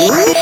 King.